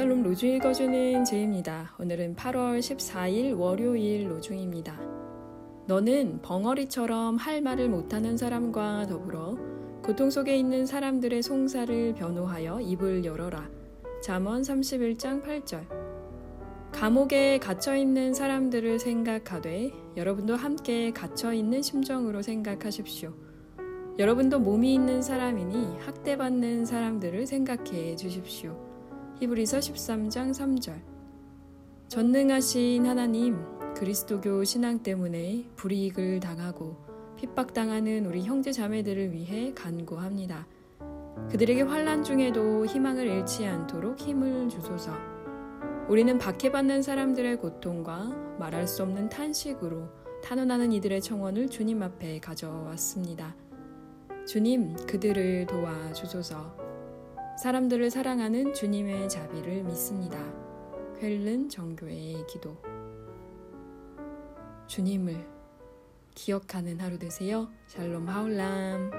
샬롬 로주 읽어주는 제입니다. 오늘은 8월 14일 월요일 로중입니다. 너는 벙어리처럼 할 말을 못하는 사람과 더불어 고통 속에 있는 사람들의 송사를 변호하여 입을 열어라. 잠언 31장 8절. 감옥에 갇혀 있는 사람들을 생각하되 여러분도 함께 갇혀 있는 심정으로 생각하십시오. 여러분도 몸이 있는 사람이니 학대받는 사람들을 생각해 주십시오. 히브리서 13장 3절. 전능하신 하나님, 그리스도교 신앙 때문에 불이익을 당하고 핍박당하는 우리 형제 자매들을 위해 간구합니다. 그들에게 환란 중에도 희망을 잃지 않도록 힘을 주소서. 우리는 박해받는 사람들의 고통과 말할 수 없는 탄식으로 탄원하는 이들의 청원을 주님 앞에 가져왔습니다. 주님, 그들을 도와주소서. 사람들을 사랑하는 주님의 자비를 믿습니다. 퀼른 정교의 기도. 주님을 기억하는 하루 되세요. 샬롬 하울람.